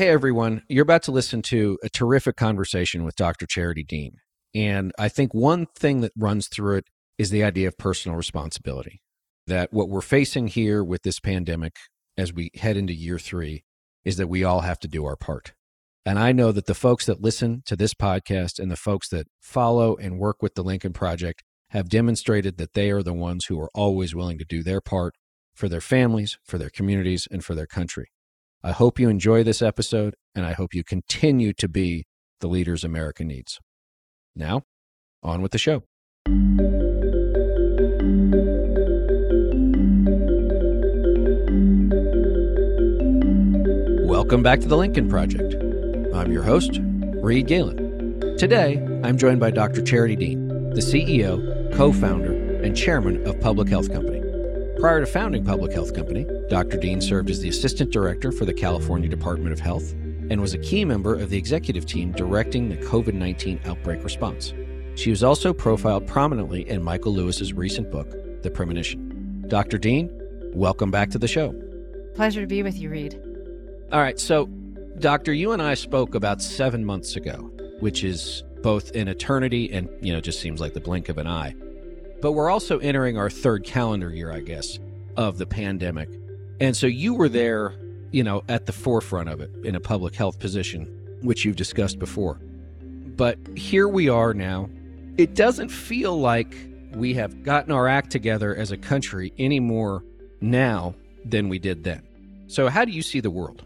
Hey, everyone. You're about to listen to a terrific conversation with Dr. Charity Dean. And I think one thing that runs through it is the idea of personal responsibility. That what we're facing here with this pandemic as we head into year three is that we all have to do our part. And I know that the folks that listen to this podcast and the folks that follow and work with the Lincoln Project have demonstrated that they are the ones who are always willing to do their part for their families, for their communities, and for their country. I hope you enjoy this episode, and I hope you continue to be the leaders America needs. Now, on with the show. Welcome back to the Lincoln Project. I'm your host, Reed Galen. Today, I'm joined by Dr. Charity Dean, the CEO, co founder, and chairman of Public Health Company. Prior to founding Public Health Company, Dr. Dean served as the Assistant Director for the California Department of Health and was a key member of the executive team directing the COVID 19 outbreak response. She was also profiled prominently in Michael Lewis's recent book, The Premonition. Dr. Dean, welcome back to the show. Pleasure to be with you, Reed. All right, so, Doctor, you and I spoke about seven months ago, which is both an eternity and, you know, just seems like the blink of an eye. But we're also entering our third calendar year, I guess, of the pandemic. And so you were there, you know, at the forefront of it in a public health position, which you've discussed before. But here we are now. It doesn't feel like we have gotten our act together as a country any more now than we did then. So, how do you see the world?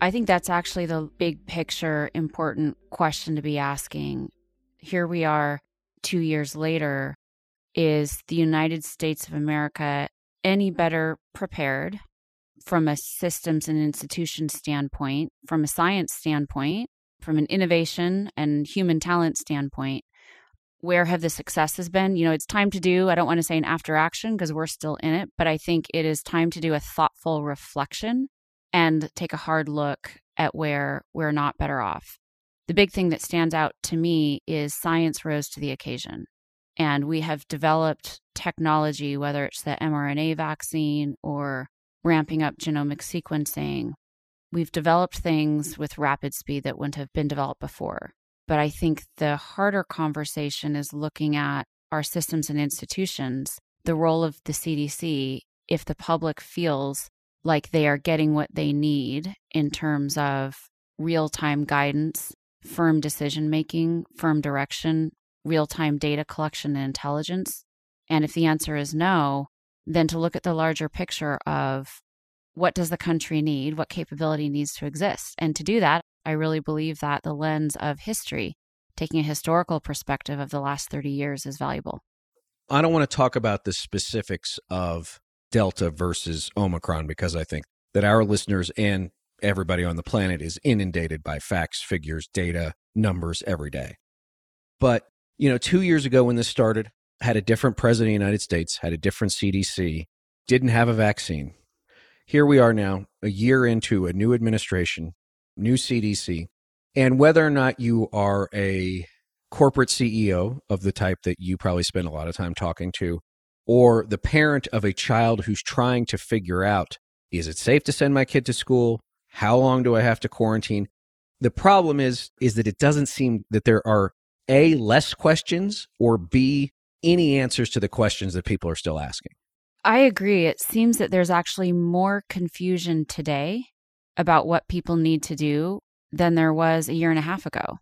I think that's actually the big picture, important question to be asking. Here we are two years later is the United States of America any better prepared from a systems and institution standpoint, from a science standpoint, from an innovation and human talent standpoint? Where have the successes been? You know, it's time to do, I don't want to say an after action because we're still in it, but I think it is time to do a thoughtful reflection and take a hard look at where we're not better off. The big thing that stands out to me is science rose to the occasion. And we have developed technology, whether it's the mRNA vaccine or ramping up genomic sequencing. We've developed things with rapid speed that wouldn't have been developed before. But I think the harder conversation is looking at our systems and institutions, the role of the CDC, if the public feels like they are getting what they need in terms of real time guidance, firm decision making, firm direction, real time data collection and intelligence? And if the answer is no, then to look at the larger picture of what does the country need? What capability needs to exist? And to do that, I really believe that the lens of history, taking a historical perspective of the last 30 years, is valuable. I don't want to talk about the specifics of Delta versus Omicron because I think that our listeners and everybody on the planet is inundated by facts, figures, data, numbers every day. But you know, two years ago when this started, had a different president of the United States, had a different CDC, didn't have a vaccine. Here we are now, a year into a new administration, new CDC. And whether or not you are a corporate CEO of the type that you probably spend a lot of time talking to, or the parent of a child who's trying to figure out is it safe to send my kid to school? How long do I have to quarantine? The problem is is that it doesn't seem that there are a, less questions, or B, any answers to the questions that people are still asking? I agree. It seems that there's actually more confusion today about what people need to do than there was a year and a half ago.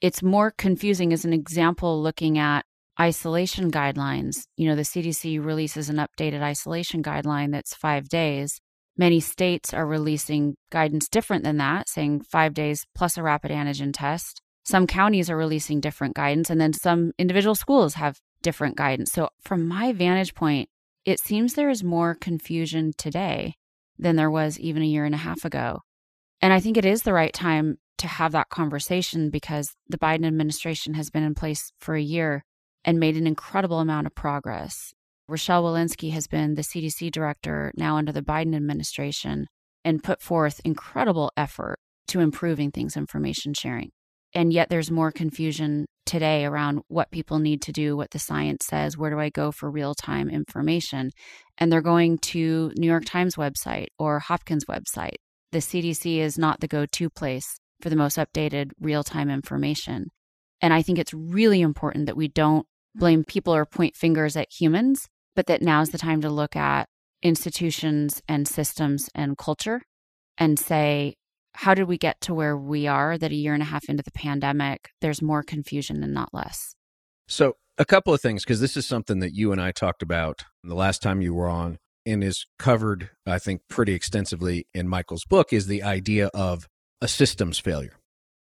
It's more confusing as an example looking at isolation guidelines. You know, the CDC releases an updated isolation guideline that's five days. Many states are releasing guidance different than that, saying five days plus a rapid antigen test some counties are releasing different guidance, and then some individual schools have different guidance. So, from my vantage point, it seems there is more confusion today than there was even a year and a half ago. And I think it is the right time to have that conversation because the Biden administration has been in place for a year and made an incredible amount of progress. Rochelle Walensky has been the CDC director now under the Biden administration and put forth incredible effort to improving things information sharing. And yet there's more confusion today around what people need to do, what the science says, where do I go for real time information? And they're going to New York Times website or Hopkins website. the CDC is not the go to place for the most updated real time information. And I think it's really important that we don't blame people or point fingers at humans, but that now's the time to look at institutions and systems and culture and say, how did we get to where we are that a year and a half into the pandemic, there's more confusion and not less? So, a couple of things, because this is something that you and I talked about the last time you were on and is covered, I think, pretty extensively in Michael's book, is the idea of a systems failure.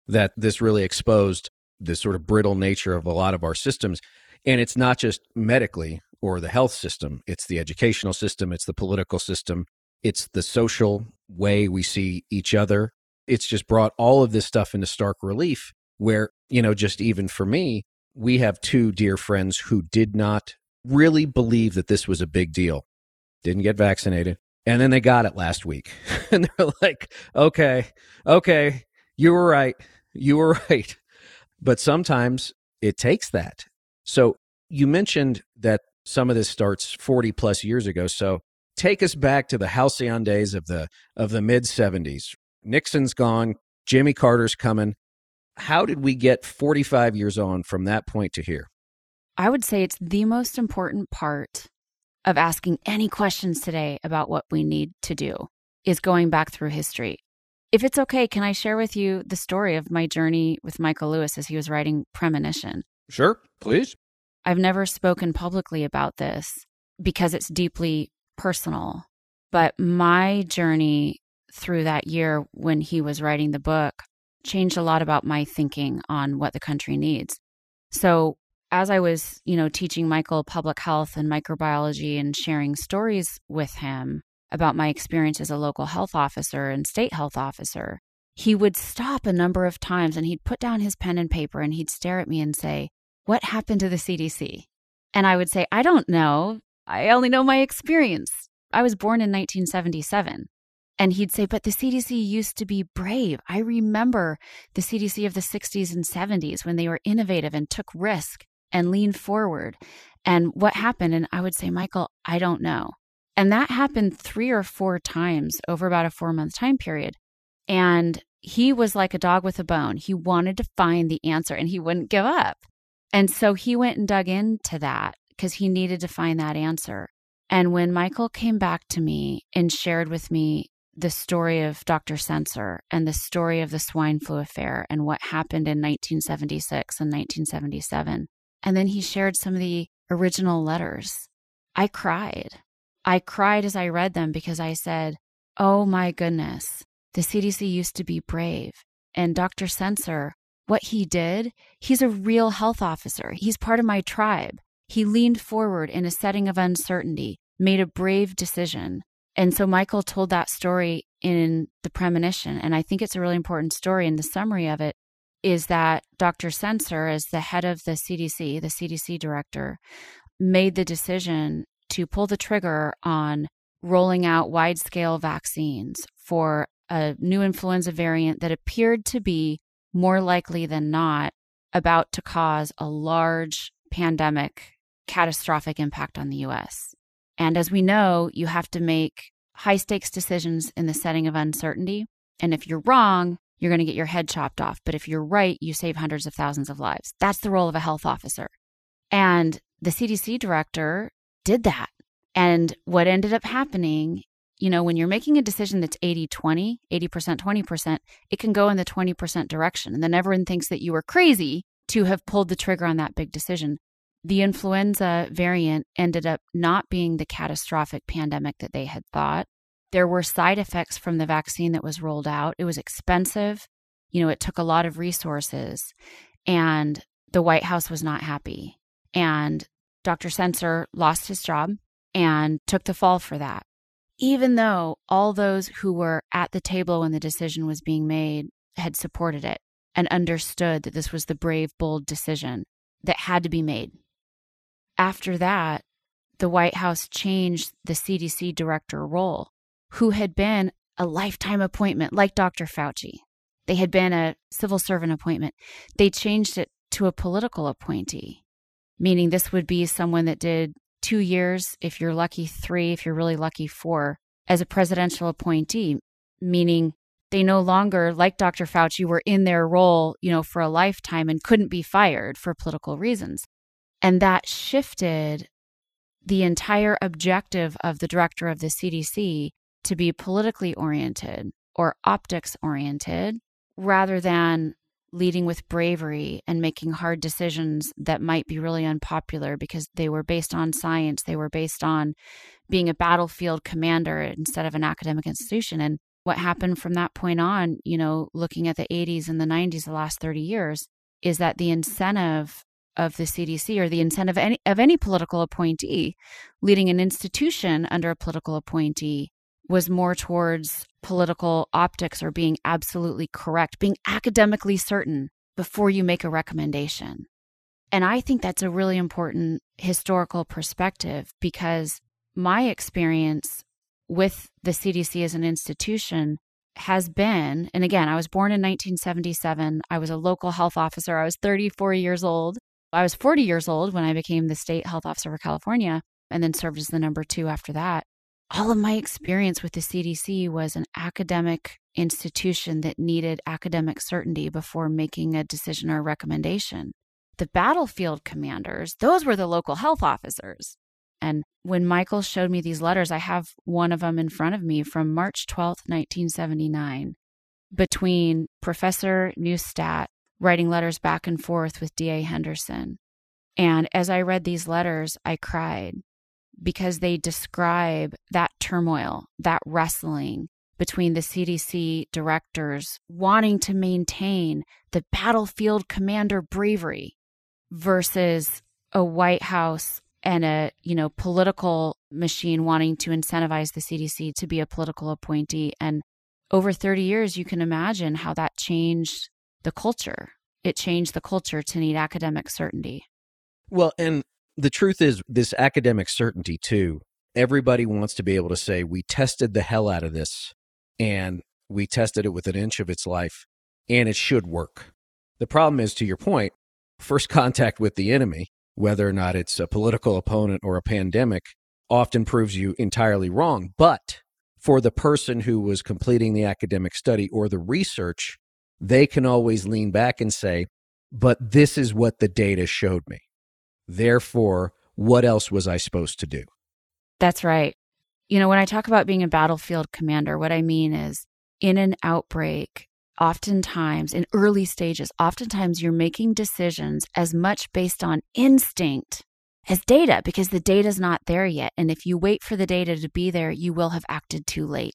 That this really exposed the sort of brittle nature of a lot of our systems. And it's not just medically or the health system, it's the educational system, it's the political system, it's the social way we see each other. It's just brought all of this stuff into stark relief where, you know, just even for me, we have two dear friends who did not really believe that this was a big deal, didn't get vaccinated. And then they got it last week. and they're like, okay, okay, you were right. You were right. But sometimes it takes that. So you mentioned that some of this starts 40 plus years ago. So take us back to the halcyon days of the of the mid 70s. Nixon's gone, Jimmy Carter's coming. How did we get 45 years on from that point to here? I would say it's the most important part of asking any questions today about what we need to do is going back through history. If it's okay, can I share with you the story of my journey with Michael Lewis as he was writing Premonition? Sure, please. I've never spoken publicly about this because it's deeply personal. But my journey through that year when he was writing the book changed a lot about my thinking on what the country needs. So, as I was, you know, teaching Michael public health and microbiology and sharing stories with him about my experience as a local health officer and state health officer, he would stop a number of times and he'd put down his pen and paper and he'd stare at me and say, What happened to the CDC? And I would say, I don't know. I only know my experience. I was born in 1977. And he'd say, but the CDC used to be brave. I remember the CDC of the 60s and 70s when they were innovative and took risk and leaned forward. And what happened? And I would say, Michael, I don't know. And that happened three or four times over about a four month time period. And he was like a dog with a bone. He wanted to find the answer and he wouldn't give up. And so he went and dug into that because he needed to find that answer. And when Michael came back to me and shared with me the story of Dr. Sencer and the story of the swine flu affair and what happened in 1976 and 1977, and then he shared some of the original letters, I cried. I cried as I read them because I said, Oh my goodness, the CDC used to be brave. And Dr. Sencer, what he did, he's a real health officer. He's part of my tribe. He leaned forward in a setting of uncertainty, made a brave decision. And so Michael told that story in the premonition. And I think it's a really important story. And the summary of it is that Dr. Sencer, as the head of the CDC, the CDC director, made the decision to pull the trigger on rolling out wide scale vaccines for a new influenza variant that appeared to be more likely than not about to cause a large pandemic catastrophic impact on the US. And as we know, you have to make high stakes decisions in the setting of uncertainty. And if you're wrong, you're going to get your head chopped off. But if you're right, you save hundreds of thousands of lives. That's the role of a health officer. And the CDC director did that. And what ended up happening, you know, when you're making a decision that's 80 20, 80%, 20%, it can go in the 20% direction. And then everyone thinks that you were crazy to have pulled the trigger on that big decision the influenza variant ended up not being the catastrophic pandemic that they had thought. There were side effects from the vaccine that was rolled out. It was expensive. You know, it took a lot of resources. And the White House was not happy. And Dr. Sencer lost his job and took the fall for that. Even though all those who were at the table when the decision was being made had supported it and understood that this was the brave, bold decision that had to be made after that, the White House changed the CDC director role, who had been a lifetime appointment, like Dr. Fauci. They had been a civil servant appointment. They changed it to a political appointee, meaning this would be someone that did two years, if you're lucky, three, if you're really lucky, four, as a presidential appointee, meaning they no longer, like Dr. Fauci, were in their role, you know, for a lifetime and couldn't be fired for political reasons. And that shifted the entire objective of the director of the CDC to be politically oriented or optics oriented rather than leading with bravery and making hard decisions that might be really unpopular because they were based on science, they were based on being a battlefield commander instead of an academic institution. And what happened from that point on, you know, looking at the 80s and the 90s, the last 30 years, is that the incentive of the CDC or the incentive of any, of any political appointee leading an institution under a political appointee was more towards political optics or being absolutely correct, being academically certain before you make a recommendation. And I think that's a really important historical perspective because my experience with the CDC as an institution has been, and again, I was born in 1977. I was a local health officer. I was 34 years old. I was 40 years old when I became the state health officer for California and then served as the number two after that all of my experience with the CDC was an academic institution that needed academic certainty before making a decision or a recommendation. The battlefield commanders, those were the local health officers. And when Michael showed me these letters, I have one of them in front of me from March 12th, 1979, between Professor Neustadt writing letters back and forth with D.A. Henderson. And as I read these letters, I cried because they describe that turmoil, that wrestling between the CDC directors wanting to maintain the battlefield commander bravery versus a White House and a, you know, political machine wanting to incentivize the CDC to be a political appointee and over 30 years you can imagine how that changed the culture. It changed the culture to need academic certainty. Well, and the truth is, this academic certainty, too, everybody wants to be able to say, we tested the hell out of this and we tested it with an inch of its life and it should work. The problem is, to your point, first contact with the enemy, whether or not it's a political opponent or a pandemic, often proves you entirely wrong. But for the person who was completing the academic study or the research, they can always lean back and say, but this is what the data showed me. Therefore, what else was I supposed to do? That's right. You know, when I talk about being a battlefield commander, what I mean is in an outbreak, oftentimes in early stages, oftentimes you're making decisions as much based on instinct as data because the data is not there yet. And if you wait for the data to be there, you will have acted too late.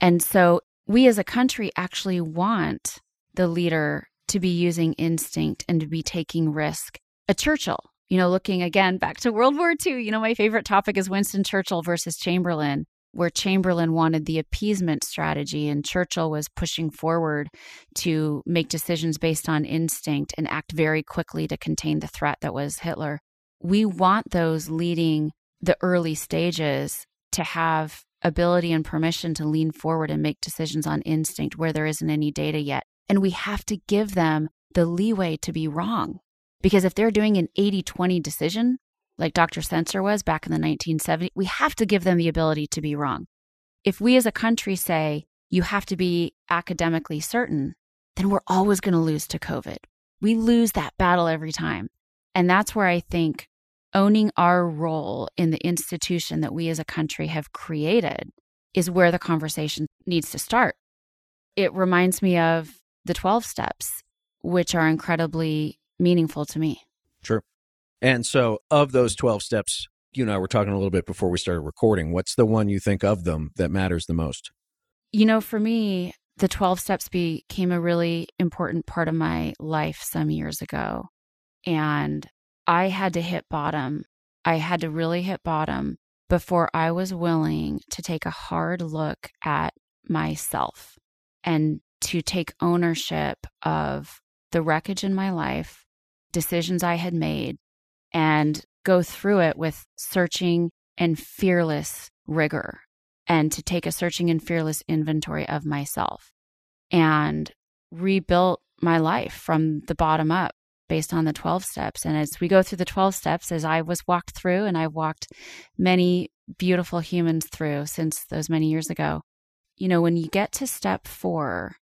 And so we as a country actually want the leader to be using instinct and to be taking risk. A Churchill, you know, looking again back to World War II, you know, my favorite topic is Winston Churchill versus Chamberlain, where Chamberlain wanted the appeasement strategy and Churchill was pushing forward to make decisions based on instinct and act very quickly to contain the threat that was Hitler. We want those leading the early stages to have ability and permission to lean forward and make decisions on instinct where there isn't any data yet. And we have to give them the leeway to be wrong. Because if they're doing an 80 20 decision, like Dr. Sencer was back in the 1970s, we have to give them the ability to be wrong. If we as a country say you have to be academically certain, then we're always going to lose to COVID. We lose that battle every time. And that's where I think owning our role in the institution that we as a country have created is where the conversation needs to start. It reminds me of the 12 steps, which are incredibly meaningful to me. Sure. And so, of those 12 steps, you and I were talking a little bit before we started recording. What's the one you think of them that matters the most? You know, for me, the 12 steps became a really important part of my life some years ago. And I had to hit bottom. I had to really hit bottom before I was willing to take a hard look at myself and to take ownership of the wreckage in my life decisions I had made and go through it with searching and fearless rigor and to take a searching and fearless inventory of myself and rebuilt my life from the bottom up based on the 12 steps. And as we go through the 12 steps, as I was walked through, and I've walked many beautiful humans through since those many years ago, you know, when you get to step four,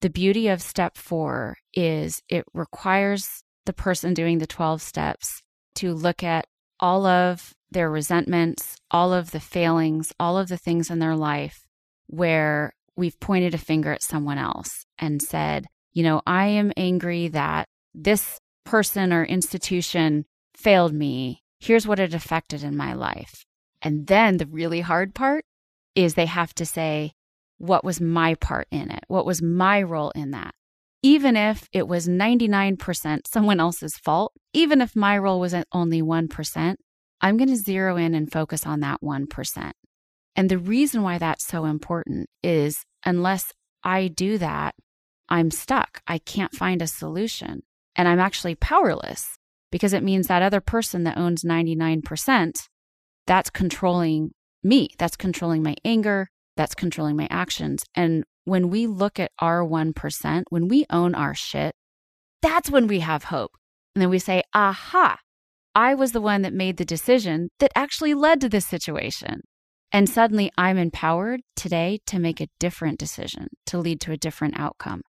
the beauty of step four is it requires the person doing the 12 steps to look at all of their resentments, all of the failings, all of the things in their life where we've pointed a finger at someone else and said, you know, I am angry that this person or institution failed me. Here's what it affected in my life. And then the really hard part is they have to say, what was my part in it? What was my role in that? Even if it was 99% someone else's fault, even if my role was only 1%, I'm going to zero in and focus on that 1%. And the reason why that's so important is unless I do that, I'm stuck. I can't find a solution. And I'm actually powerless because it means that other person that owns 99%, that's controlling me. That's controlling my anger. That's controlling my actions. And when we look at our 1%, when we own our shit, that's when we have hope. And then we say, aha, I was the one that made the decision that actually led to this situation. And suddenly I'm empowered today to make a different decision to lead to a different outcome.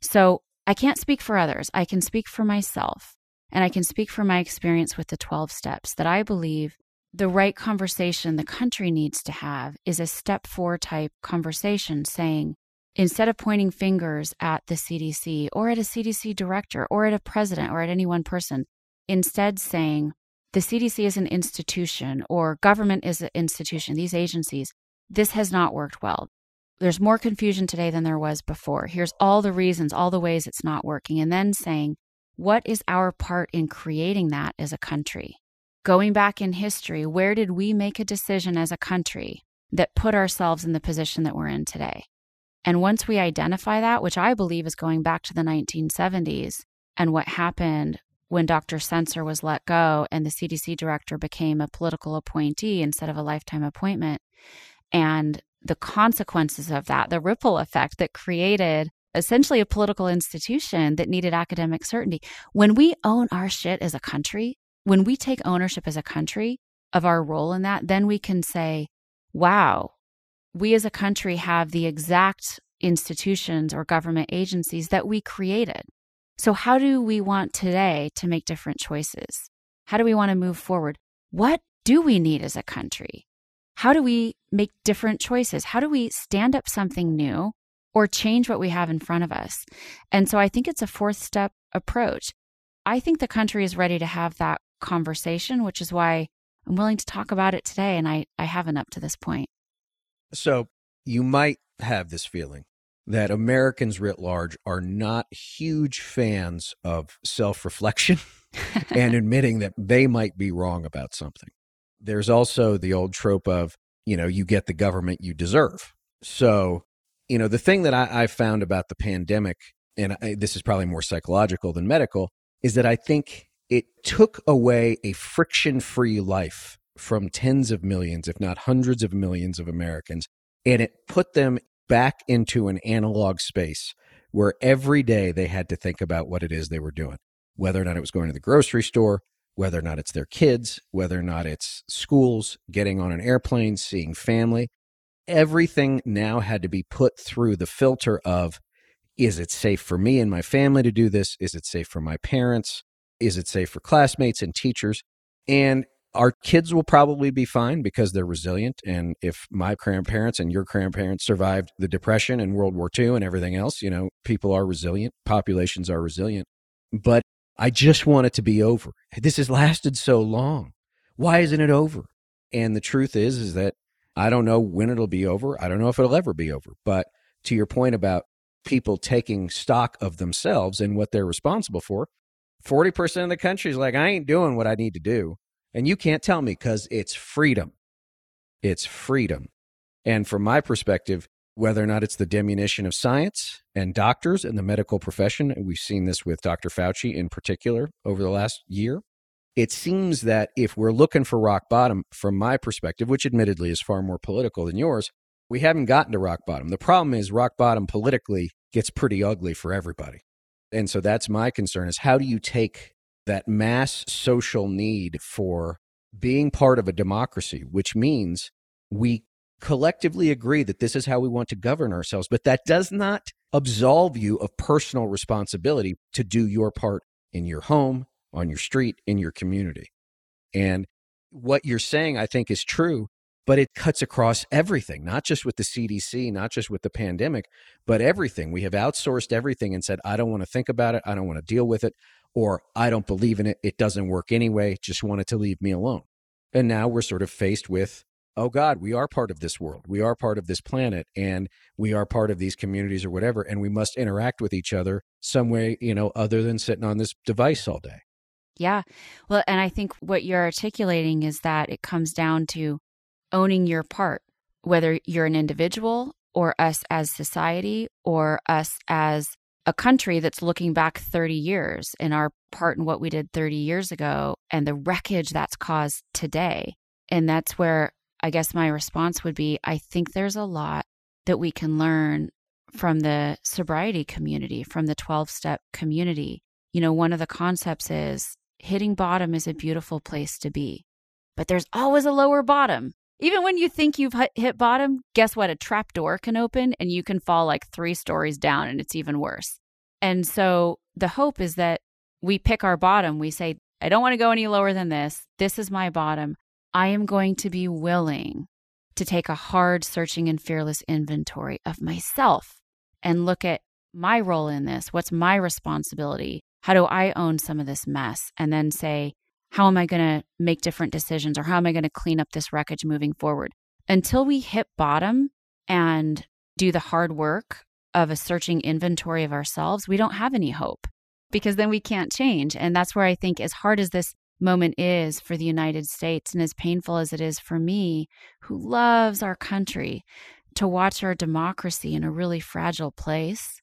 So I can't speak for others. I can speak for myself and I can speak for my experience with the 12 steps that I believe the right conversation the country needs to have is a step four type conversation saying, instead of pointing fingers at the CDC or at a CDC director or at a president or at any one person, instead saying, the CDC is an institution or government is an institution, these agencies, this has not worked well. There's more confusion today than there was before. Here's all the reasons, all the ways it's not working. And then saying, what is our part in creating that as a country? Going back in history, where did we make a decision as a country that put ourselves in the position that we're in today? And once we identify that, which I believe is going back to the 1970s and what happened when Dr. Sencer was let go and the CDC director became a political appointee instead of a lifetime appointment, and the consequences of that, the ripple effect that created essentially a political institution that needed academic certainty. When we own our shit as a country, when we take ownership as a country of our role in that, then we can say, wow, we as a country have the exact institutions or government agencies that we created. So, how do we want today to make different choices? How do we want to move forward? What do we need as a country? How do we make different choices? How do we stand up something new or change what we have in front of us? And so I think it's a fourth step approach. I think the country is ready to have that conversation, which is why I'm willing to talk about it today. And I, I haven't up to this point. So you might have this feeling that Americans writ large are not huge fans of self reflection and admitting that they might be wrong about something. There's also the old trope of, you know, you get the government you deserve. So, you know, the thing that I, I found about the pandemic, and I, this is probably more psychological than medical, is that I think it took away a friction free life from tens of millions, if not hundreds of millions of Americans, and it put them back into an analog space where every day they had to think about what it is they were doing, whether or not it was going to the grocery store, whether or not it's their kids, whether or not it's schools, getting on an airplane, seeing family. Everything now had to be put through the filter of is it safe for me and my family to do this? Is it safe for my parents? Is it safe for classmates and teachers? And our kids will probably be fine because they're resilient. And if my grandparents and your grandparents survived the Depression and World War II and everything else, you know, people are resilient, populations are resilient. But I just want it to be over. This has lasted so long. Why isn't it over? And the truth is, is that I don't know when it'll be over. I don't know if it'll ever be over. But to your point about people taking stock of themselves and what they're responsible for, 40% of the country is like, I ain't doing what I need to do. And you can't tell me because it's freedom. It's freedom. And from my perspective, whether or not it's the diminution of science and doctors and the medical profession, and we've seen this with Dr. Fauci in particular over the last year, it seems that if we're looking for rock bottom, from my perspective, which admittedly is far more political than yours, we haven't gotten to rock bottom. The problem is rock bottom politically gets pretty ugly for everybody. And so that's my concern is how do you take that mass social need for being part of a democracy, which means we collectively agree that this is how we want to govern ourselves, but that does not absolve you of personal responsibility to do your part in your home, on your street, in your community. And what you're saying, I think, is true, but it cuts across everything, not just with the CDC, not just with the pandemic, but everything. We have outsourced everything and said, I don't want to think about it. I don't want to deal with it. Or I don't believe in it. It doesn't work anyway. Just want it to leave me alone. And now we're sort of faced with oh God, we are part of this world. We are part of this planet and we are part of these communities or whatever. And we must interact with each other some way, you know, other than sitting on this device all day. Yeah. Well, and I think what you're articulating is that it comes down to owning your part, whether you're an individual or us as society or us as a country that's looking back 30 years and our part in what we did 30 years ago and the wreckage that's caused today. And that's where I guess my response would be I think there's a lot that we can learn from the sobriety community, from the 12 step community. You know, one of the concepts is hitting bottom is a beautiful place to be, but there's always a lower bottom. Even when you think you've hit bottom, guess what? A trap door can open and you can fall like three stories down and it's even worse. And so the hope is that we pick our bottom. We say, I don't want to go any lower than this. This is my bottom. I am going to be willing to take a hard, searching, and fearless inventory of myself and look at my role in this. What's my responsibility? How do I own some of this mess? And then say, how am I going to make different decisions or how am I going to clean up this wreckage moving forward? Until we hit bottom and do the hard work of a searching inventory of ourselves, we don't have any hope because then we can't change. And that's where I think, as hard as this moment is for the United States, and as painful as it is for me, who loves our country, to watch our democracy in a really fragile place,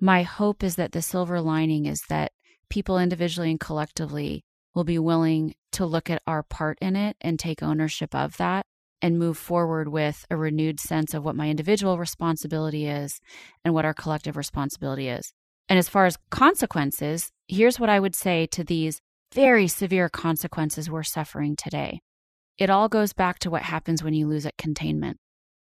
my hope is that the silver lining is that people individually and collectively will be willing to look at our part in it and take ownership of that and move forward with a renewed sense of what my individual responsibility is and what our collective responsibility is. And as far as consequences, here's what I would say to these very severe consequences we're suffering today. It all goes back to what happens when you lose at containment.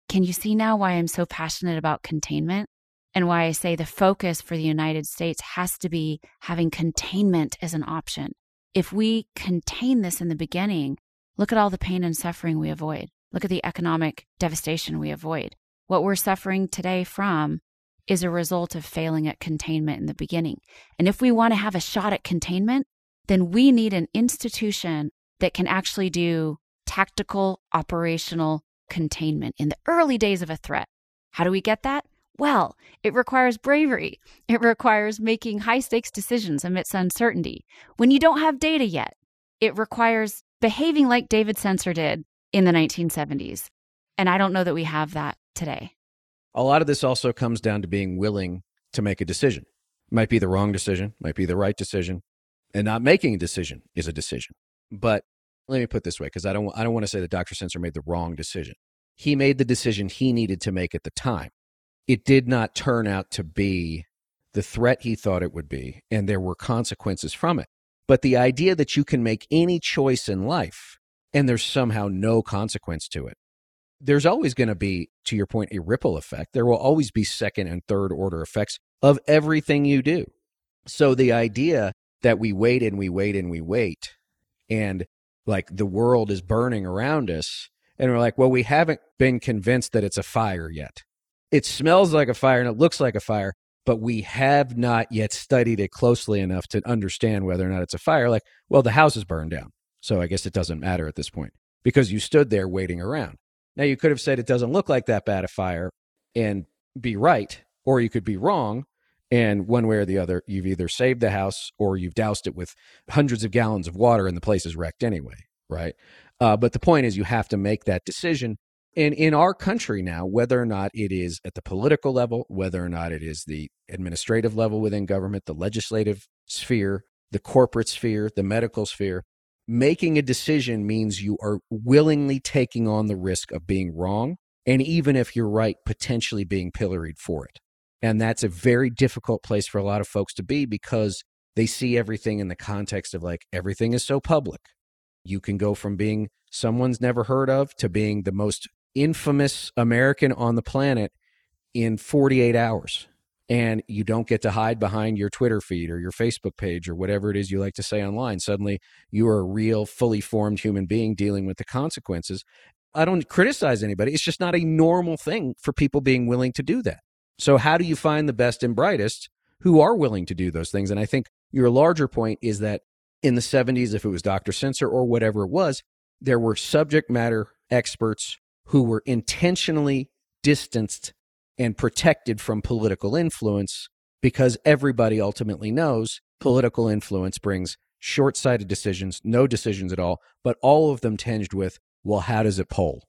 Can you see now why I'm so passionate about containment and why I say the focus for the United States has to be having containment as an option? If we contain this in the beginning, look at all the pain and suffering we avoid. Look at the economic devastation we avoid. What we're suffering today from is a result of failing at containment in the beginning. And if we want to have a shot at containment, then we need an institution that can actually do tactical operational containment in the early days of a threat. How do we get that? Well, it requires bravery. It requires making high stakes decisions amidst uncertainty when you don't have data yet. It requires behaving like David Sencer did in the 1970s. And I don't know that we have that today. A lot of this also comes down to being willing to make a decision. Might be the wrong decision, might be the right decision, and not making a decision is a decision. But let me put this way, because I don't I don't want to say that Dr. Sencer made the wrong decision. He made the decision he needed to make at the time. It did not turn out to be the threat he thought it would be, and there were consequences from it. But the idea that you can make any choice in life and there's somehow no consequence to it. There's always going to be, to your point, a ripple effect. There will always be second and third order effects of everything you do. So the idea that we wait and we wait and we wait and like the world is burning around us and we're like well we haven't been convinced that it's a fire yet it smells like a fire and it looks like a fire but we have not yet studied it closely enough to understand whether or not it's a fire like well the house is burned down so i guess it doesn't matter at this point because you stood there waiting around now you could have said it doesn't look like that bad a fire and be right or you could be wrong and one way or the other, you've either saved the house or you've doused it with hundreds of gallons of water and the place is wrecked anyway, right? Uh, but the point is, you have to make that decision. And in our country now, whether or not it is at the political level, whether or not it is the administrative level within government, the legislative sphere, the corporate sphere, the medical sphere, making a decision means you are willingly taking on the risk of being wrong. And even if you're right, potentially being pilloried for it. And that's a very difficult place for a lot of folks to be because they see everything in the context of like everything is so public. You can go from being someone's never heard of to being the most infamous American on the planet in 48 hours. And you don't get to hide behind your Twitter feed or your Facebook page or whatever it is you like to say online. Suddenly, you are a real, fully formed human being dealing with the consequences. I don't criticize anybody. It's just not a normal thing for people being willing to do that. So, how do you find the best and brightest who are willing to do those things? And I think your larger point is that in the 70s, if it was Dr. Sencer or whatever it was, there were subject matter experts who were intentionally distanced and protected from political influence because everybody ultimately knows political influence brings short sighted decisions, no decisions at all, but all of them tinged with, well, how does it poll?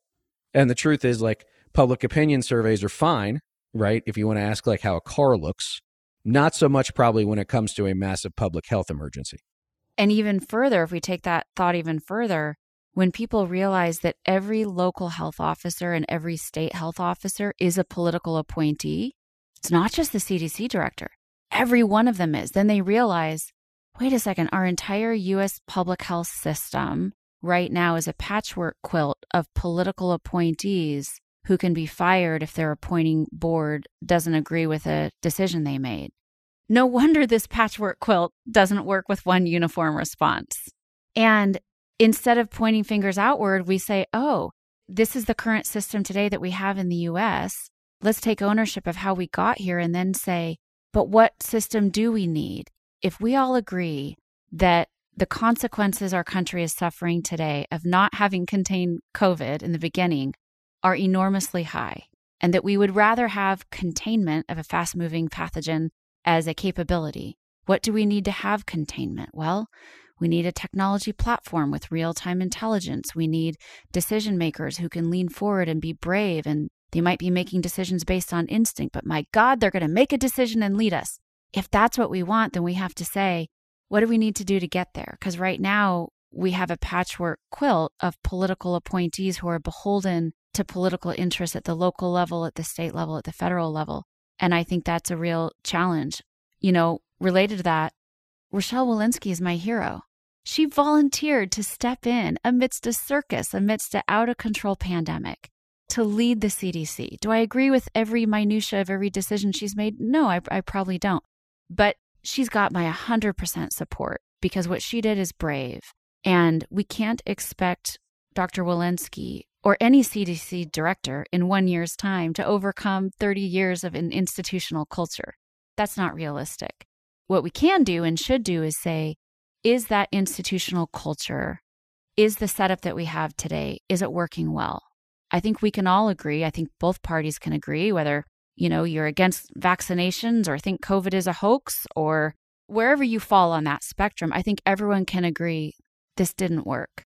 And the truth is, like, public opinion surveys are fine, right? If you want to ask, like, how a car looks, not so much probably when it comes to a massive public health emergency. And even further, if we take that thought even further, when people realize that every local health officer and every state health officer is a political appointee, it's not just the CDC director, every one of them is, then they realize wait a second, our entire US public health system right now is a patchwork quilt of political appointees who can be fired if their appointing board doesn't agree with a decision they made. No wonder this patchwork quilt doesn't work with one uniform response. And instead of pointing fingers outward, we say, oh, this is the current system today that we have in the US. Let's take ownership of how we got here and then say, but what system do we need? If we all agree that the consequences our country is suffering today of not having contained COVID in the beginning are enormously high, and that we would rather have containment of a fast moving pathogen as a capability, what do we need to have containment? Well, we need a technology platform with real time intelligence. We need decision makers who can lean forward and be brave. And they might be making decisions based on instinct, but my God, they're going to make a decision and lead us. If that's what we want, then we have to say, what do we need to do to get there? Because right now, we have a patchwork quilt of political appointees who are beholden to political interests at the local level, at the state level, at the federal level. And I think that's a real challenge. You know, related to that, Rochelle Walensky is my hero. She volunteered to step in amidst a circus, amidst an out of control pandemic to lead the CDC. Do I agree with every minutia of every decision she's made? No, I, I probably don't. But she's got my 100% support because what she did is brave. And we can't expect Dr. Walensky or any CDC director in one year's time to overcome 30 years of an institutional culture. That's not realistic. What we can do and should do is say, is that institutional culture, is the setup that we have today, is it working well? I think we can all agree. I think both parties can agree, whether, you know, you're against vaccinations or think COVID is a hoax or wherever you fall on that spectrum, I think everyone can agree this didn't work.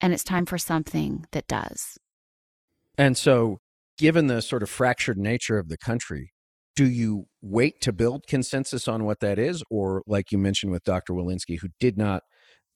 And it's time for something that does. And so, given the sort of fractured nature of the country, do you wait to build consensus on what that is? Or like you mentioned with dr walensky who did not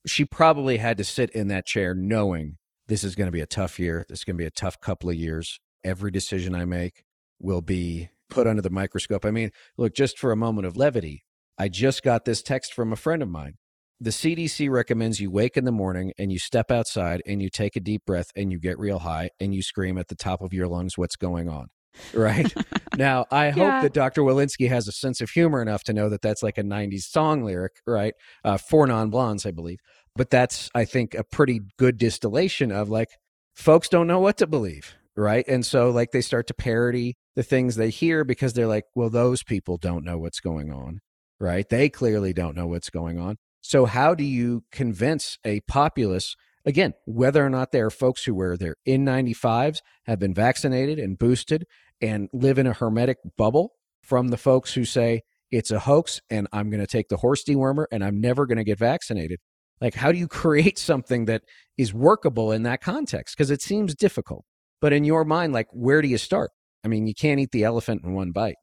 she probably had to sit in that chair knowing this is going to be a tough year. This is going to be a tough couple of years. Every decision i make will be put under the microscope. I mean look just for a moment of levity i just got this text from a friend of mine. The cdc recommends you wake in the morning and you step outside and you take a deep breath and you get real high and you scream at the top of your lungs what's going on right? now, I yeah. hope that Dr. Walensky has a sense of humor enough to know that that's like a 90s song lyric, right? Uh, Four Non Blondes, I believe. But that's, I think, a pretty good distillation of like, folks don't know what to believe, right? And so, like, they start to parody the things they hear because they're like, well, those people don't know what's going on, right? They clearly don't know what's going on. So, how do you convince a populace again, whether or not there are folks who wear their N95s, have been vaccinated and boosted, and live in a hermetic bubble from the folks who say it's a hoax and I'm going to take the horse dewormer and I'm never going to get vaccinated. Like, how do you create something that is workable in that context? Because it seems difficult. But in your mind, like, where do you start? I mean, you can't eat the elephant in one bite.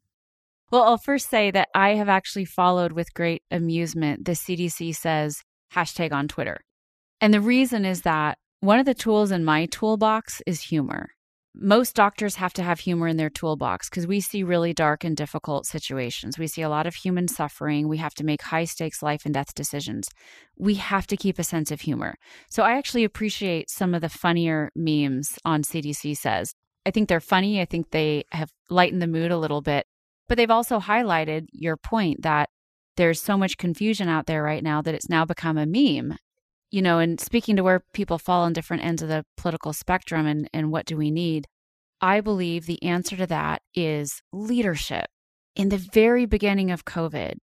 Well, I'll first say that I have actually followed with great amusement the CDC says hashtag on Twitter. And the reason is that one of the tools in my toolbox is humor. Most doctors have to have humor in their toolbox because we see really dark and difficult situations. We see a lot of human suffering. We have to make high stakes life and death decisions. We have to keep a sense of humor. So I actually appreciate some of the funnier memes on CDC Says. I think they're funny. I think they have lightened the mood a little bit. But they've also highlighted your point that there's so much confusion out there right now that it's now become a meme. You know, and speaking to where people fall on different ends of the political spectrum and, and what do we need, I believe the answer to that is leadership. In the very beginning of COVID,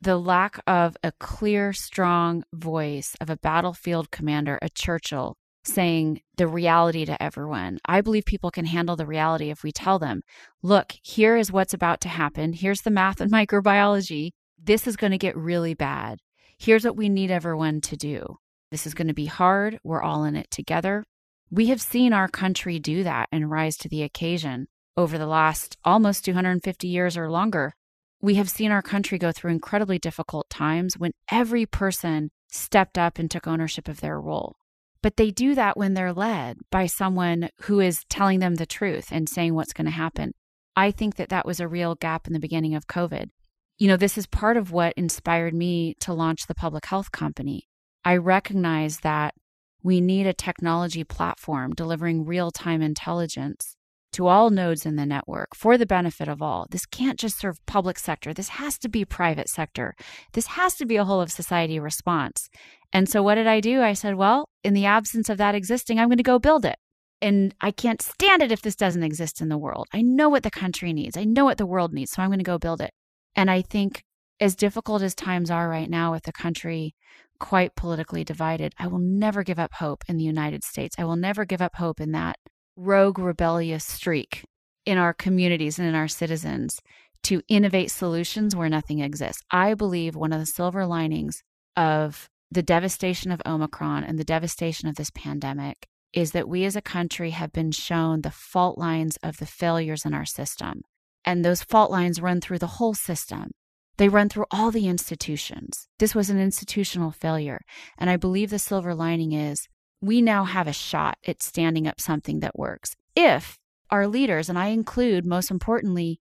the lack of a clear, strong voice of a battlefield commander, a Churchill, saying the reality to everyone. I believe people can handle the reality if we tell them, look, here is what's about to happen. Here's the math and microbiology. This is going to get really bad. Here's what we need everyone to do. This is going to be hard. We're all in it together. We have seen our country do that and rise to the occasion over the last almost 250 years or longer. We have seen our country go through incredibly difficult times when every person stepped up and took ownership of their role. But they do that when they're led by someone who is telling them the truth and saying what's going to happen. I think that that was a real gap in the beginning of COVID. You know, this is part of what inspired me to launch the public health company. I recognize that we need a technology platform delivering real time intelligence to all nodes in the network for the benefit of all. This can't just serve public sector. This has to be private sector. This has to be a whole of society response. And so what did I do? I said, well, in the absence of that existing, I'm going to go build it. And I can't stand it if this doesn't exist in the world. I know what the country needs. I know what the world needs. So I'm going to go build it. And I think as difficult as times are right now with the country quite politically divided, I will never give up hope in the United States. I will never give up hope in that rogue rebellious streak in our communities and in our citizens to innovate solutions where nothing exists. I believe one of the silver linings of the devastation of Omicron and the devastation of this pandemic is that we as a country have been shown the fault lines of the failures in our system. And those fault lines run through the whole system. They run through all the institutions. This was an institutional failure. And I believe the silver lining is we now have a shot at standing up something that works. If our leaders, and I include most importantly,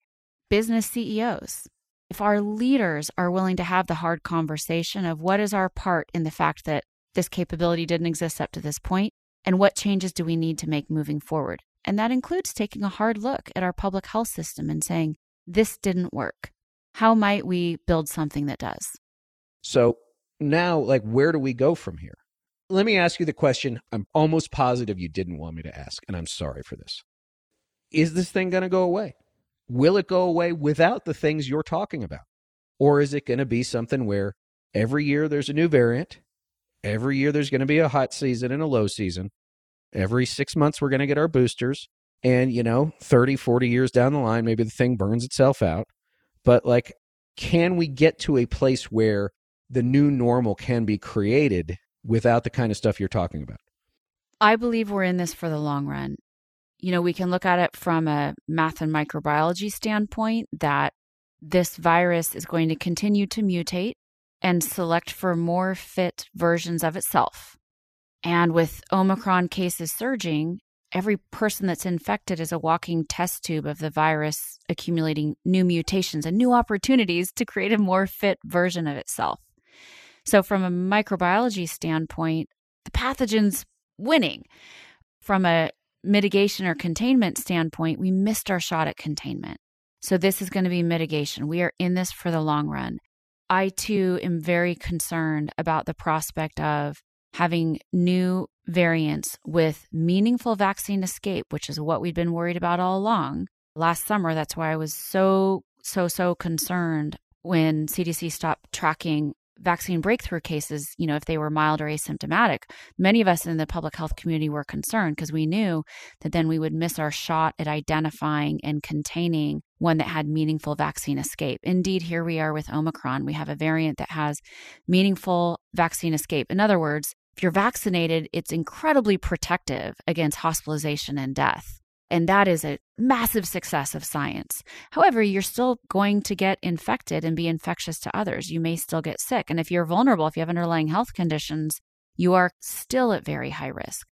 business CEOs, if our leaders are willing to have the hard conversation of what is our part in the fact that this capability didn't exist up to this point, and what changes do we need to make moving forward? And that includes taking a hard look at our public health system and saying, this didn't work. How might we build something that does? So now, like, where do we go from here? let me ask you the question I'm almost positive you didn't want me to ask, and I'm sorry for this. Is this thing going to go away? Will it go away without the things you're talking about? Or is it going to be something where every year there's a new variant? Every year there's going to be a hot season and a low season. Every six months we're going to get our boosters. And, you know, 30, 40 years down the line, maybe the thing burns itself out. But, like, can we get to a place where the new normal can be created without the kind of stuff you're talking about? I believe we're in this for the long run. You know, we can look at it from a math and microbiology standpoint that this virus is going to continue to mutate and select for more fit versions of itself. And with Omicron cases surging, every person that's infected is a walking test tube of the virus accumulating new mutations and new opportunities to create a more fit version of itself. So, from a microbiology standpoint, the pathogen's winning. From a mitigation or containment standpoint, we missed our shot at containment. So, this is going to be mitigation. We are in this for the long run. I too am very concerned about the prospect of having new variants with meaningful vaccine escape, which is what we'd been worried about all along. Last summer, that's why I was so, so, so concerned when CDC stopped tracking vaccine breakthrough cases, you know, if they were mild or asymptomatic, many of us in the public health community were concerned because we knew that then we would miss our shot at identifying and containing one that had meaningful vaccine escape. Indeed, here we are with Omicron. We have a variant that has meaningful vaccine escape. In other words, if you're vaccinated, it's incredibly protective against hospitalization and death. And that is a massive success of science. However, you're still going to get infected and be infectious to others. You may still get sick. And if you're vulnerable, if you have underlying health conditions, you are still at very high risk.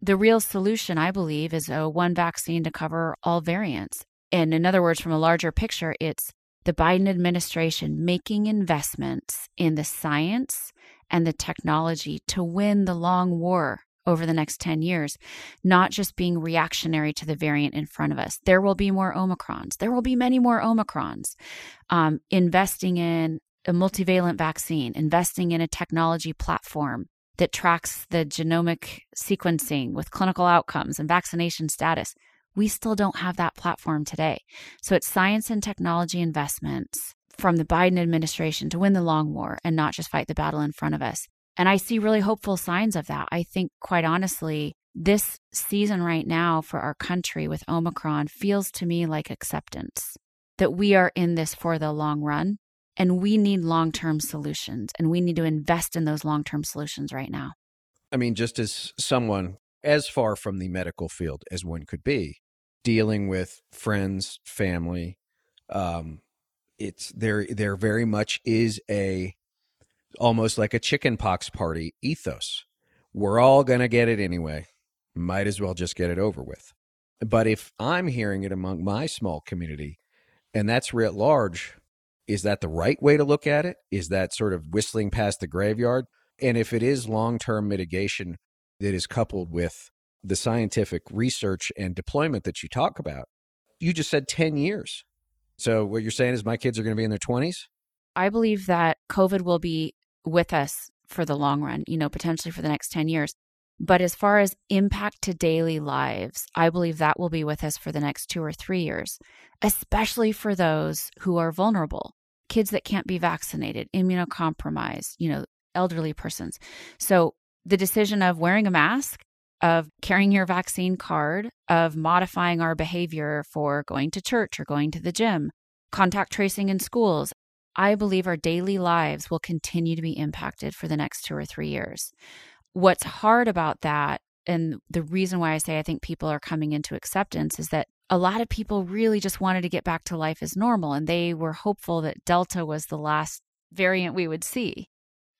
The real solution, I believe, is a one vaccine to cover all variants. And in other words, from a larger picture, it's the Biden administration making investments in the science and the technology to win the long war over the next 10 years, not just being reactionary to the variant in front of us. There will be more Omicrons. There will be many more Omicrons. Um, investing in a multivalent vaccine, investing in a technology platform that tracks the genomic sequencing with clinical outcomes and vaccination status. We still don't have that platform today. So it's science and technology investments from the Biden administration to win the long war and not just fight the battle in front of us. And I see really hopeful signs of that. I think, quite honestly, this season right now for our country with Omicron feels to me like acceptance that we are in this for the long run and we need long term solutions and we need to invest in those long term solutions right now. I mean, just as someone as far from the medical field as one could be, dealing with friends, family, um, it's there. There very much is a almost like a chickenpox party ethos. We're all going to get it anyway. Might as well just get it over with. But if I'm hearing it among my small community, and that's writ large, is that the right way to look at it? Is that sort of whistling past the graveyard? And if it is long term mitigation that is coupled with the scientific research and deployment that you talk about, you just said 10 years. So what you're saying is my kids are going to be in their 20s? I believe that COVID will be with us for the long run, you know, potentially for the next 10 years. But as far as impact to daily lives, I believe that will be with us for the next two or three years, especially for those who are vulnerable, kids that can't be vaccinated, immunocompromised, you know, elderly persons. So the decision of wearing a mask, of carrying your vaccine card, of modifying our behavior for going to church or going to the gym, contact tracing in schools, I believe our daily lives will continue to be impacted for the next two or three years. What's hard about that, and the reason why I say I think people are coming into acceptance, is that a lot of people really just wanted to get back to life as normal, and they were hopeful that Delta was the last variant we would see.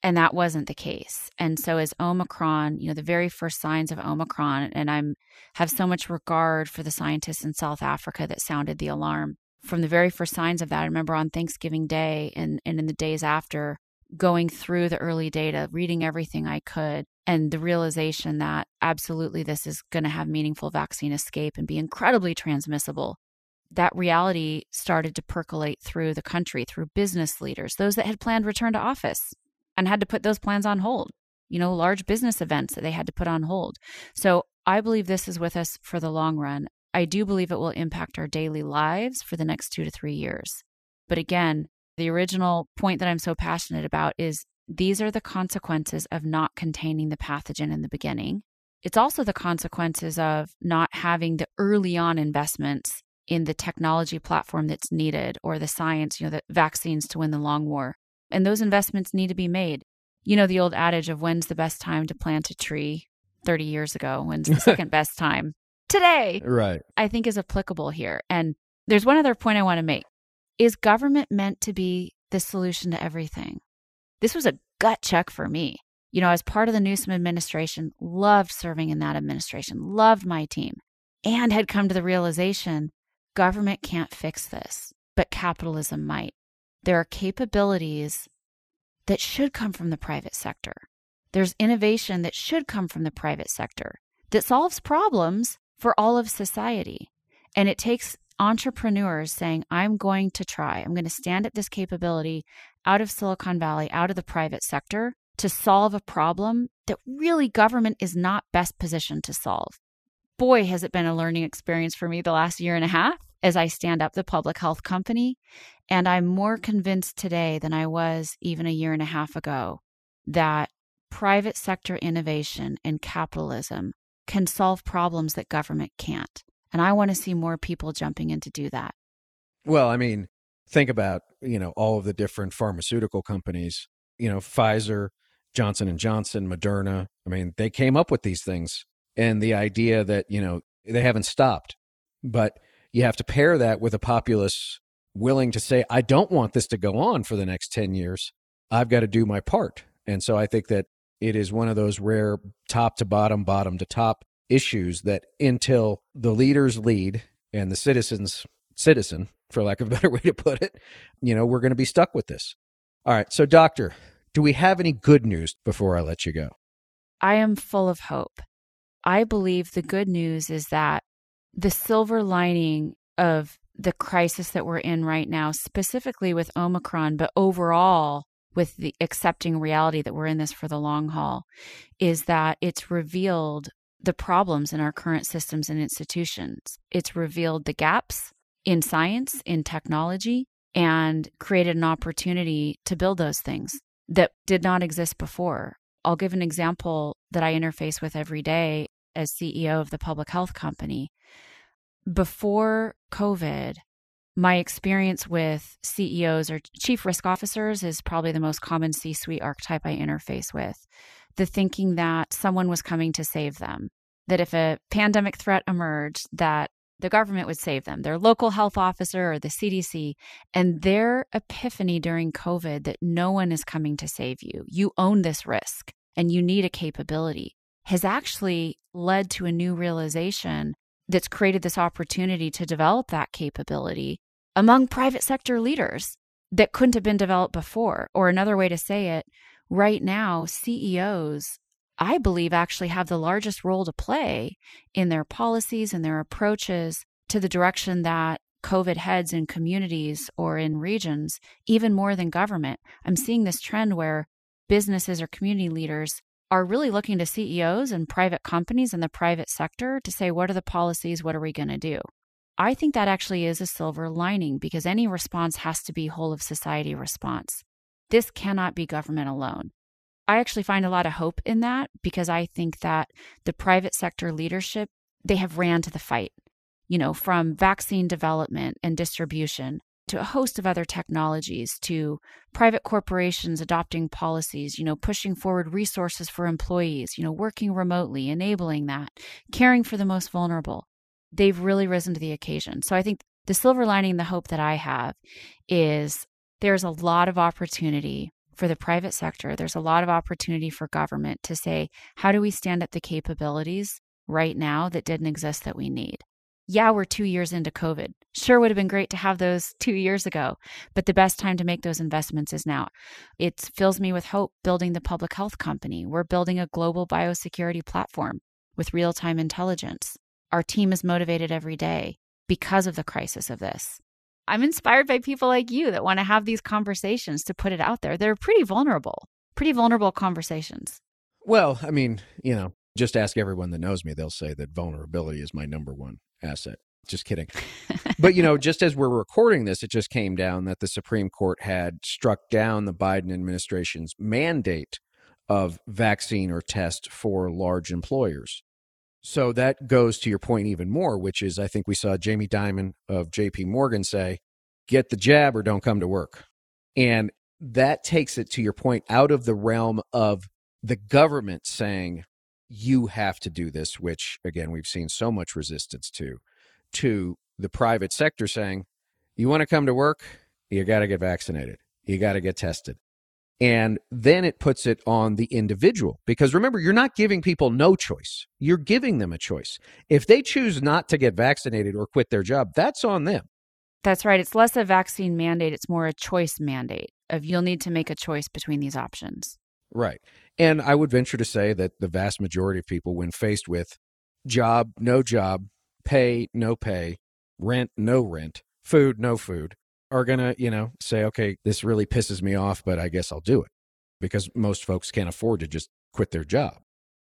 And that wasn't the case. And so as Omicron, you know, the very first signs of Omicron, and I'm have so much regard for the scientists in South Africa that sounded the alarm from the very first signs of that, I remember on Thanksgiving Day and, and in the days after, going through the early data, reading everything I could, and the realization that absolutely this is going to have meaningful vaccine escape and be incredibly transmissible. That reality started to percolate through the country, through business leaders, those that had planned return to office and had to put those plans on hold, you know, large business events that they had to put on hold. So I believe this is with us for the long run. I do believe it will impact our daily lives for the next two to three years. But again, the original point that I'm so passionate about is these are the consequences of not containing the pathogen in the beginning. It's also the consequences of not having the early on investments in the technology platform that's needed or the science, you know, the vaccines to win the long war. And those investments need to be made. You know, the old adage of when's the best time to plant a tree 30 years ago, when's the second best time today, right, I think is applicable here. And there's one other point I want to make. Is government meant to be the solution to everything? This was a gut check for me. You know, as part of the Newsom administration, loved serving in that administration, loved my team, and had come to the realization government can't fix this, but capitalism might. There are capabilities that should come from the private sector. There's innovation that should come from the private sector that solves problems for all of society. And it takes entrepreneurs saying, I'm going to try, I'm going to stand at this capability out of Silicon Valley, out of the private sector to solve a problem that really government is not best positioned to solve. Boy, has it been a learning experience for me the last year and a half as I stand up the public health company. And I'm more mm-hmm. convinced today than I was even a year and a half ago that private sector innovation and capitalism can solve problems that government can't. And I want to see more people jumping in to do that. Well, I mean, think about, you know, all of the different pharmaceutical companies, you know, Pfizer, Johnson and Johnson, Moderna. I mean, they came up with these things and the idea that, you know, they haven't stopped. But you have to pair that with a populace willing to say, I don't want this to go on for the next 10 years. I've got to do my part. And so I think that it is one of those rare top to bottom, bottom to top issues that until the leaders lead and the citizens citizen, for lack of a better way to put it, you know, we're going to be stuck with this. All right. So, doctor, do we have any good news before I let you go? I am full of hope. I believe the good news is that the silver lining of the crisis that we're in right now, specifically with Omicron, but overall with the accepting reality that we're in this for the long haul, is that it's revealed the problems in our current systems and institutions. It's revealed the gaps in science, in technology, and created an opportunity to build those things that did not exist before. I'll give an example that I interface with every day as CEO of the public health company. Before COVID, my experience with CEOs or chief risk officers is probably the most common C suite archetype I interface with. The thinking that someone was coming to save them, that if a pandemic threat emerged, that the government would save them, their local health officer or the CDC, and their epiphany during COVID that no one is coming to save you. You own this risk and you need a capability has actually led to a new realization that's created this opportunity to develop that capability among private sector leaders that couldn't have been developed before. Or another way to say it, right now, CEOs I believe, actually have the largest role to play in their policies and their approaches to the direction that COVID heads in communities or in regions, even more than government. I'm seeing this trend where businesses or community leaders are really looking to CEOs and private companies in the private sector to say, what are the policies? What are we going to do? I think that actually is a silver lining because any response has to be whole of society response. This cannot be government alone. I actually find a lot of hope in that because I think that the private sector leadership, they have ran to the fight, you know, from vaccine development and distribution to a host of other technologies to private corporations adopting policies, you know, pushing forward resources for employees, you know, working remotely, enabling that, caring for the most vulnerable. They've really risen to the occasion. So I think the silver lining, the hope that I have is there's a lot of opportunity for the private sector, there's a lot of opportunity for government to say, how do we stand up the capabilities right now that didn't exist that we need? Yeah, we're two years into COVID. Sure would have been great to have those two years ago, but the best time to make those investments is now. It fills me with hope building the public health company. We're building a global biosecurity platform with real time intelligence. Our team is motivated every day because of the crisis of this. I'm inspired by people like you that want to have these conversations to put it out there. They're pretty vulnerable, pretty vulnerable conversations. Well, I mean, you know, just ask everyone that knows me. They'll say that vulnerability is my number one asset. Just kidding. but, you know, just as we're recording this, it just came down that the Supreme Court had struck down the Biden administration's mandate of vaccine or test for large employers. So that goes to your point even more, which is I think we saw Jamie Dimon of JP Morgan say, get the jab or don't come to work. And that takes it to your point out of the realm of the government saying, you have to do this, which again, we've seen so much resistance to, to the private sector saying, you want to come to work? You got to get vaccinated. You got to get tested. And then it puts it on the individual because remember, you're not giving people no choice. You're giving them a choice. If they choose not to get vaccinated or quit their job, that's on them. That's right. It's less a vaccine mandate, it's more a choice mandate of you'll need to make a choice between these options. Right. And I would venture to say that the vast majority of people, when faced with job, no job, pay, no pay, rent, no rent, food, no food, are going to, you know, say, okay, this really pisses me off, but I guess I'll do it because most folks can't afford to just quit their job.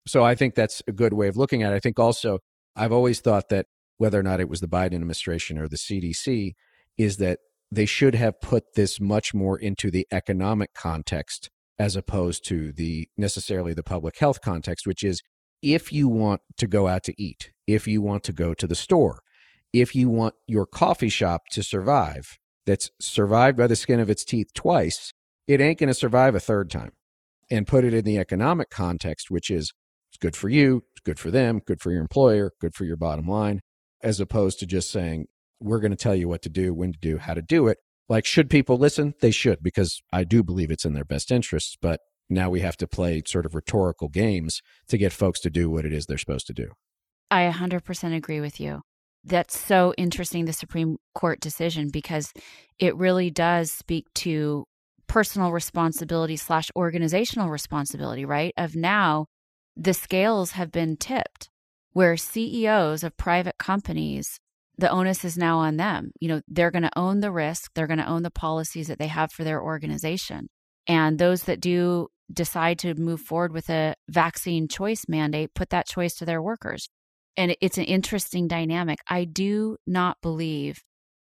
So I think that's a good way of looking at it. I think also, I've always thought that whether or not it was the Biden administration or the CDC, is that they should have put this much more into the economic context as opposed to the necessarily the public health context, which is if you want to go out to eat, if you want to go to the store, if you want your coffee shop to survive, that's survived by the skin of its teeth twice, it ain't going to survive a third time. And put it in the economic context, which is it's good for you, it's good for them, good for your employer, good for your bottom line, as opposed to just saying, we're going to tell you what to do, when to do, how to do it. Like, should people listen? They should, because I do believe it's in their best interests. But now we have to play sort of rhetorical games to get folks to do what it is they're supposed to do. I 100% agree with you that's so interesting the supreme court decision because it really does speak to personal responsibility slash organizational responsibility right of now the scales have been tipped where CEOs of private companies, the onus is now on them. You know, they're going to own the risk, they're going to own the policies that they have for their organization. And those that do decide to move forward with a vaccine choice mandate put that choice to their workers. And it's an interesting dynamic. I do not believe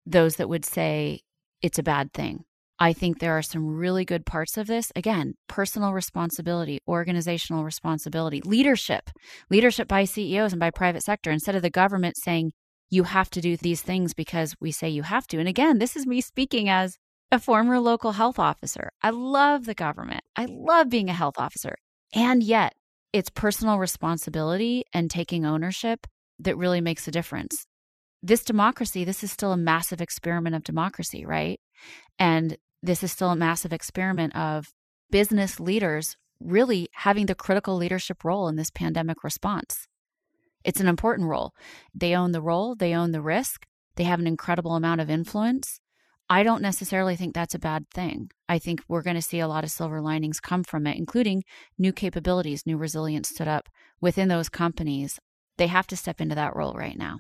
those that would say it's a bad thing. I think there are some really good parts of this. Again, personal responsibility, organizational responsibility, leadership, leadership by CEOs and by private sector instead of the government saying you have to do these things because we say you have to. And again, this is me speaking as a former local health officer. I love the government. I love being a health officer. And yet, it's personal responsibility and taking ownership that really makes a difference. This democracy, this is still a massive experiment of democracy, right? And this is still a massive experiment of business leaders really having the critical leadership role in this pandemic response. It's an important role. They own the role, they own the risk, they have an incredible amount of influence. I don't necessarily think that's a bad thing. I think we're going to see a lot of silver linings come from it, including new capabilities, new resilience stood up within those companies. They have to step into that role right now.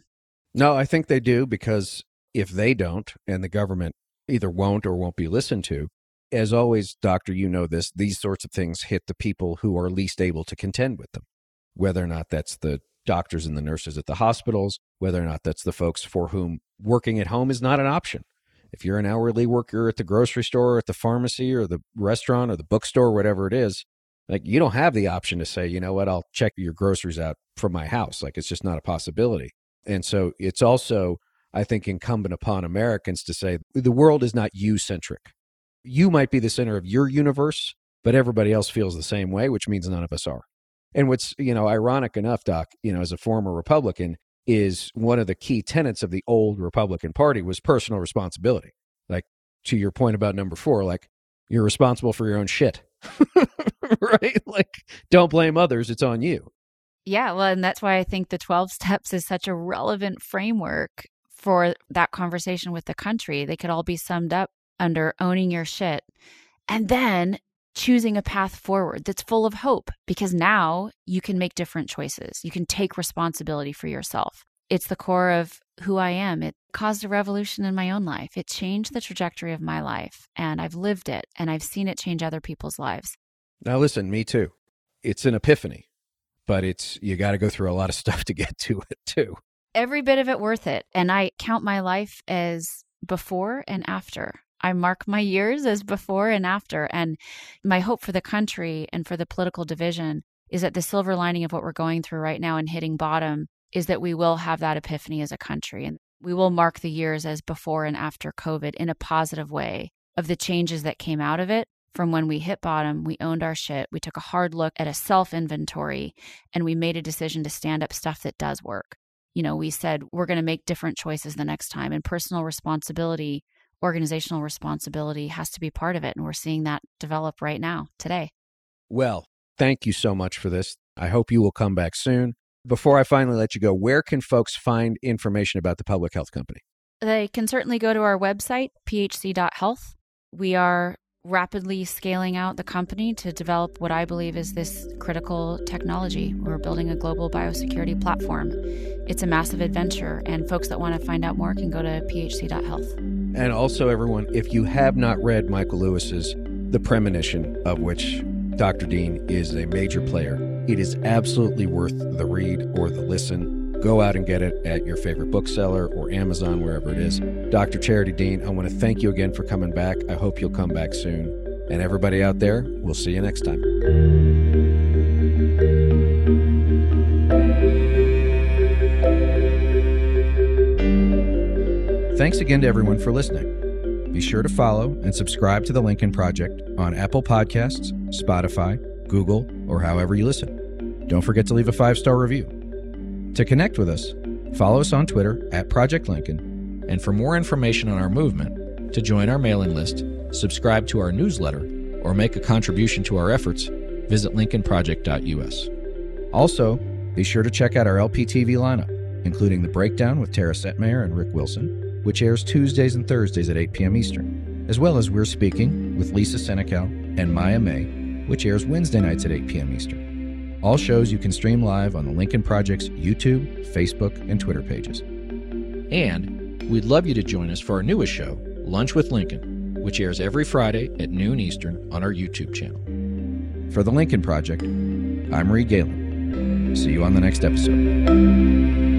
No, I think they do because if they don't and the government either won't or won't be listened to, as always, doctor, you know this, these sorts of things hit the people who are least able to contend with them, whether or not that's the doctors and the nurses at the hospitals, whether or not that's the folks for whom working at home is not an option if you're an hourly worker at the grocery store, or at the pharmacy, or the restaurant, or the bookstore, whatever it is, like you don't have the option to say, you know what, I'll check your groceries out from my house. Like it's just not a possibility. And so it's also, I think, incumbent upon Americans to say the world is not you centric. You might be the center of your universe, but everybody else feels the same way, which means none of us are. And what's, you know, ironic enough, Doc, you know, as a former Republican, is one of the key tenets of the old Republican Party was personal responsibility. Like to your point about number four, like you're responsible for your own shit. right? Like don't blame others, it's on you. Yeah, well, and that's why I think the 12 steps is such a relevant framework for that conversation with the country. They could all be summed up under owning your shit. And then choosing a path forward that's full of hope because now you can make different choices. You can take responsibility for yourself. It's the core of who I am. It caused a revolution in my own life. It changed the trajectory of my life, and I've lived it and I've seen it change other people's lives. Now, listen, me too. It's an epiphany, but it's you got to go through a lot of stuff to get to it too. Every bit of it worth it. And I count my life as before and after. I mark my years as before and after. And my hope for the country and for the political division is that the silver lining of what we're going through right now and hitting bottom is that we will have that epiphany as a country. And we will mark the years as before and after COVID in a positive way of the changes that came out of it. From when we hit bottom, we owned our shit. We took a hard look at a self inventory and we made a decision to stand up stuff that does work. You know, we said we're going to make different choices the next time, and personal responsibility organizational responsibility has to be part of it. And we're seeing that develop right now, today. Well, thank you so much for this. I hope you will come back soon. Before I finally let you go, where can folks find information about the public health company? They can certainly go to our website, phc.health. We are rapidly scaling out the company to develop what I believe is this critical technology. We're building a global biosecurity platform. It's a massive adventure, and folks that want to find out more can go to phc.health. And also, everyone, if you have not read Michael Lewis's The Premonition, of which Dr. Dean is a major player, it is absolutely worth the read or the listen. Go out and get it at your favorite bookseller or Amazon, wherever it is. Dr. Charity Dean, I want to thank you again for coming back. I hope you'll come back soon. And everybody out there, we'll see you next time. Thanks again to everyone for listening. Be sure to follow and subscribe to the Lincoln Project on Apple Podcasts, Spotify, Google, or however you listen. Don't forget to leave a five star review. To connect with us, follow us on Twitter at Project Lincoln, and for more information on our movement, to join our mailing list, subscribe to our newsletter, or make a contribution to our efforts, visit lincolnproject.us. Also, be sure to check out our LPTV lineup, including The Breakdown with Tara Setmayer and Rick Wilson, which airs Tuesdays and Thursdays at 8 p.m. Eastern, as well as We're Speaking with Lisa Senecal and Maya May, which airs Wednesday nights at 8 p.m. Eastern. All shows you can stream live on the Lincoln Project's YouTube, Facebook, and Twitter pages. And we'd love you to join us for our newest show, Lunch with Lincoln, which airs every Friday at noon Eastern on our YouTube channel. For the Lincoln Project, I'm Reed Galen. See you on the next episode.